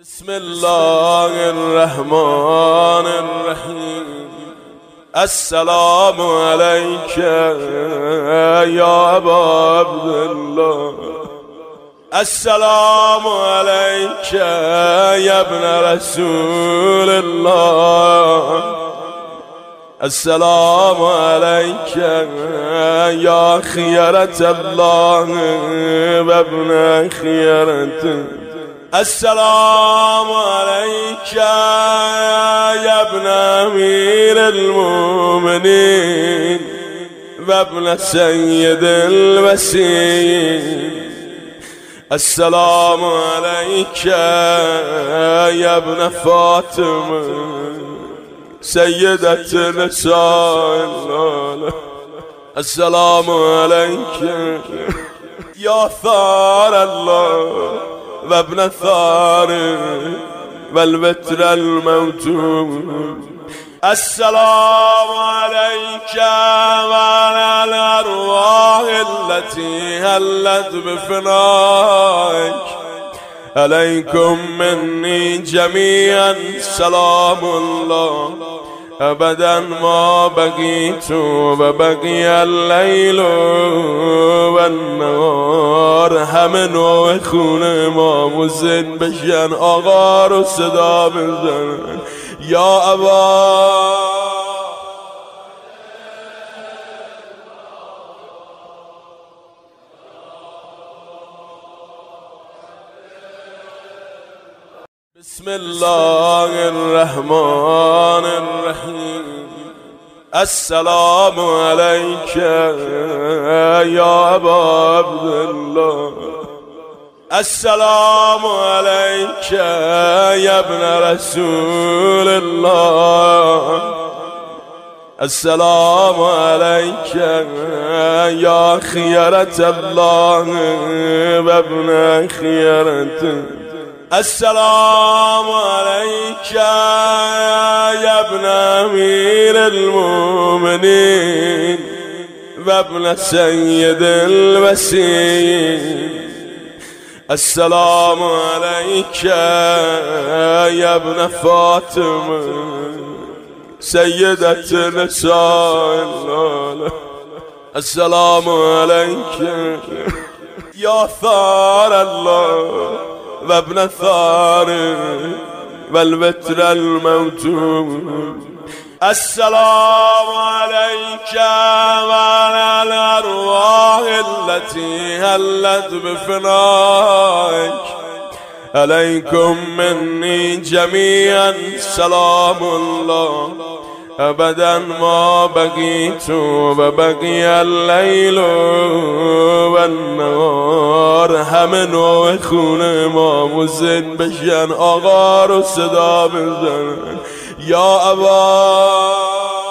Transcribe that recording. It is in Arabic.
بسم الله الرحمن الرحيم. السلام عليك يا أبا عبد الله. السلام عليك يا ابن رسول الله. السلام عليك يا خيرة الله وابن خيرته. السلام عليك يا ابن أمير المؤمنين وابن سيد المسيح. السلام عليك يا ابن فاطمة سيدة نساء السلام عليك يا ثار الله. وابن الثار والبتر الموتوم السلام عليك وعلى الأرواح التي هلت بفنائك. عليكم مني جميعا. سلام الله. أبدا ما بقيت وبقي الليل والنهار. همه نوع خونه ما مزن بشن آقا رو صدا بزن. یا ابا بسم الله الرحمن الرحيم. السلام عليك يا أبا عبد الله. السلام عليك يا ابن رسول الله. السلام عليك يا خيرة الله وابن خيرته. السلام عليك يا ابن أمير المؤمنين وابن سيد المسيح. السلام عليك يا ابن فاطمة سيدة نساء السلام عليك يا ثار الله. وابن الثار والبتر الموتوم السلام عليك وعلى الأرواح التي هلت بفنائك. عليكم مني جميعا سلام الله. أبدا ما بقيت وبقي الليل والنهار. همه نوع خونه ما مزن بشن آقا رو صدا بزن. یا ابا.